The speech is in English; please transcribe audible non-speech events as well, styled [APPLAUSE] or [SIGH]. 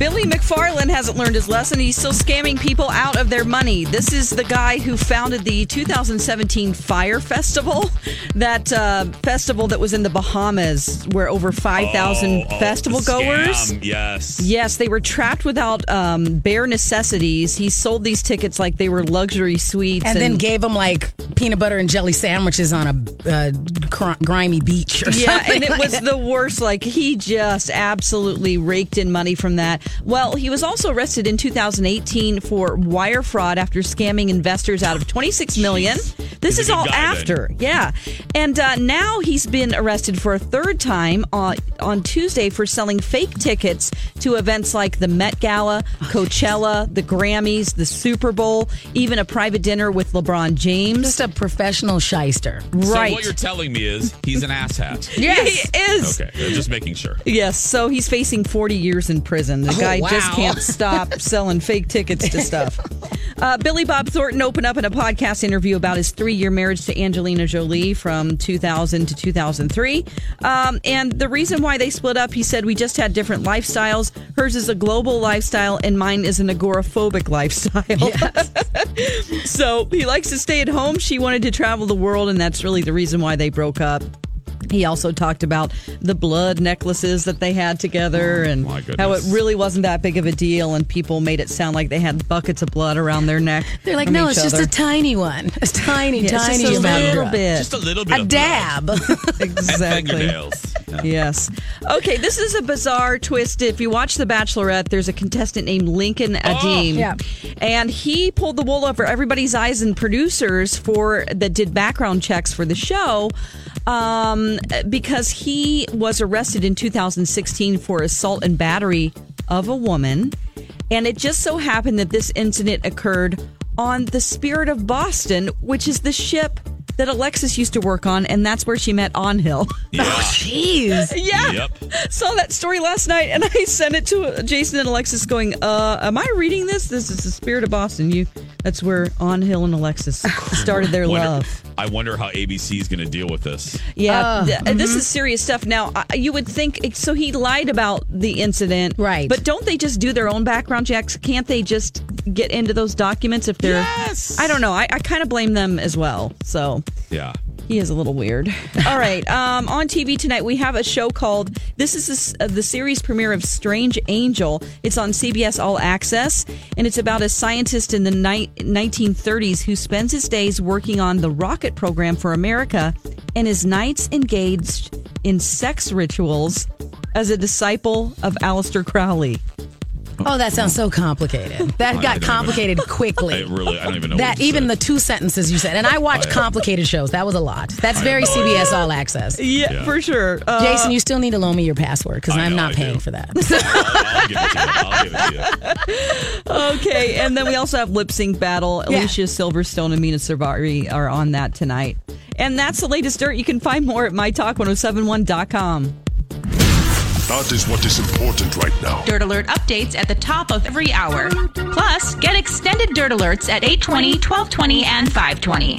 Billy McFarland hasn't learned his lesson. He's still scamming people out of their money. This is the guy who founded the 2017 Fyre Festival, that uh, festival that was in the Bahamas, where over 5,000 Oh, oh, festival the goers. scam, Yes. Yes, they were trapped without um, bare necessities. He sold these tickets like they were luxury suites, and then gave them like peanut butter and jelly sandwiches on a uh, cr- grimy beach or yeah, something. and it like was that. the worst. Like he just absolutely raked in money from that. Well, he was also arrested in 2018 for wire fraud after scamming investors out of 26 million. This He's is all guy, then. after, yeah. And uh, now he's been arrested for a third time on on Tuesday for selling fake tickets to events like the Met Gala, Coachella, the Grammys, the Super Bowl, even a private dinner with LeBron James. just a professional shyster. right? So right. what you're telling me is he's an asshat. [LAUGHS] He is. Okay, just making sure. Yes, so he's facing 40 years in prison. The Oh, guy just can't stop [LAUGHS] selling fake tickets to stuff. [LAUGHS] Uh, Billy Bob Thornton opened up in a podcast interview about his three year marriage to Angelina Jolie from 2000 to 2003. Um, and the reason why they split up, he said, we just had different lifestyles. Hers is a global lifestyle, and mine is an agoraphobic lifestyle. [LAUGHS] so he likes to stay at home. She wanted to travel the world, and that's really the reason why they broke up. He also talked about the blood necklaces that they had together oh, and Oh, my how it really wasn't that big of a deal, and people made it sound like they had buckets of blood around their neck. [LAUGHS] They're like, no, each it's just a tiny one, a tiny, Yeah, tiny just a little bit. Just a little bit a of dab. blood. [LAUGHS] Exactly. Yeah. Yes. Okay, this is a bizarre twist. If you watch The Bachelorette, there's a contestant named Lincoln oh. Adim. Yeah. And he pulled the wool over everybody's eyes and producers for that did background checks for the show. Um, because he was arrested in 2016 for assault and battery of a woman. And it just so happened that this incident occurred on the Spirit of Boston, which is the ship that Alexis used to work on, and that's where she met Onhill. [LAUGHS] Yeah. Oh, jeez. [LAUGHS] Yeah. Yep. Saw that story last night and [LAUGHS] I sent it to Jason and Alexis going, uh, am I reading this? This is the spirit of Boston. You that's where On Hill and Alexis [LAUGHS] started their Wonder- love. I wonder how ABC is going to deal with this. Yeah, uh, th- this mm-hmm. is serious stuff. Now, I- you would think so. He lied about the incident, Right. But don't they just do their own background checks? Can't they just get into those documents if they're? Yes. I don't know. I, I kind of blame them as well. So Yeah. He is a little weird. [LAUGHS] All right. Um, on TV tonight, we have a show called This is the, uh, series premiere of Strange Angel. It's on CBS All Access, and it's about a scientist in the ni- 1930s who spends his days working on the rocket program for America and his nights engaged in sex rituals as a disciple of Aleister Crowley. Oh, that sounds so complicated. [LAUGHS] That got don't complicated [LAUGHS] quickly. I really, I don't even know. that what even say. the two sentences you said, and I watch I- complicated shows. That was a lot. That's very CBS All Access. Yeah, Yeah. for sure. Uh, Jason, you still need to loan me your password because I I'm know, not I paying do. for that. [LAUGHS] I'll, I'll give it to you. I'll give it to you. Okay, and then we also have lip sync battle. Yeah. Alicia Silverstone and Mena Suvari are on that tonight. And that's the latest dirt. You can find more at mytalk1071.com. That is what is important right now. Dirt Alert updates at the top of every hour. Plus, get extended Dirt Alerts at 820, 1220, and 520.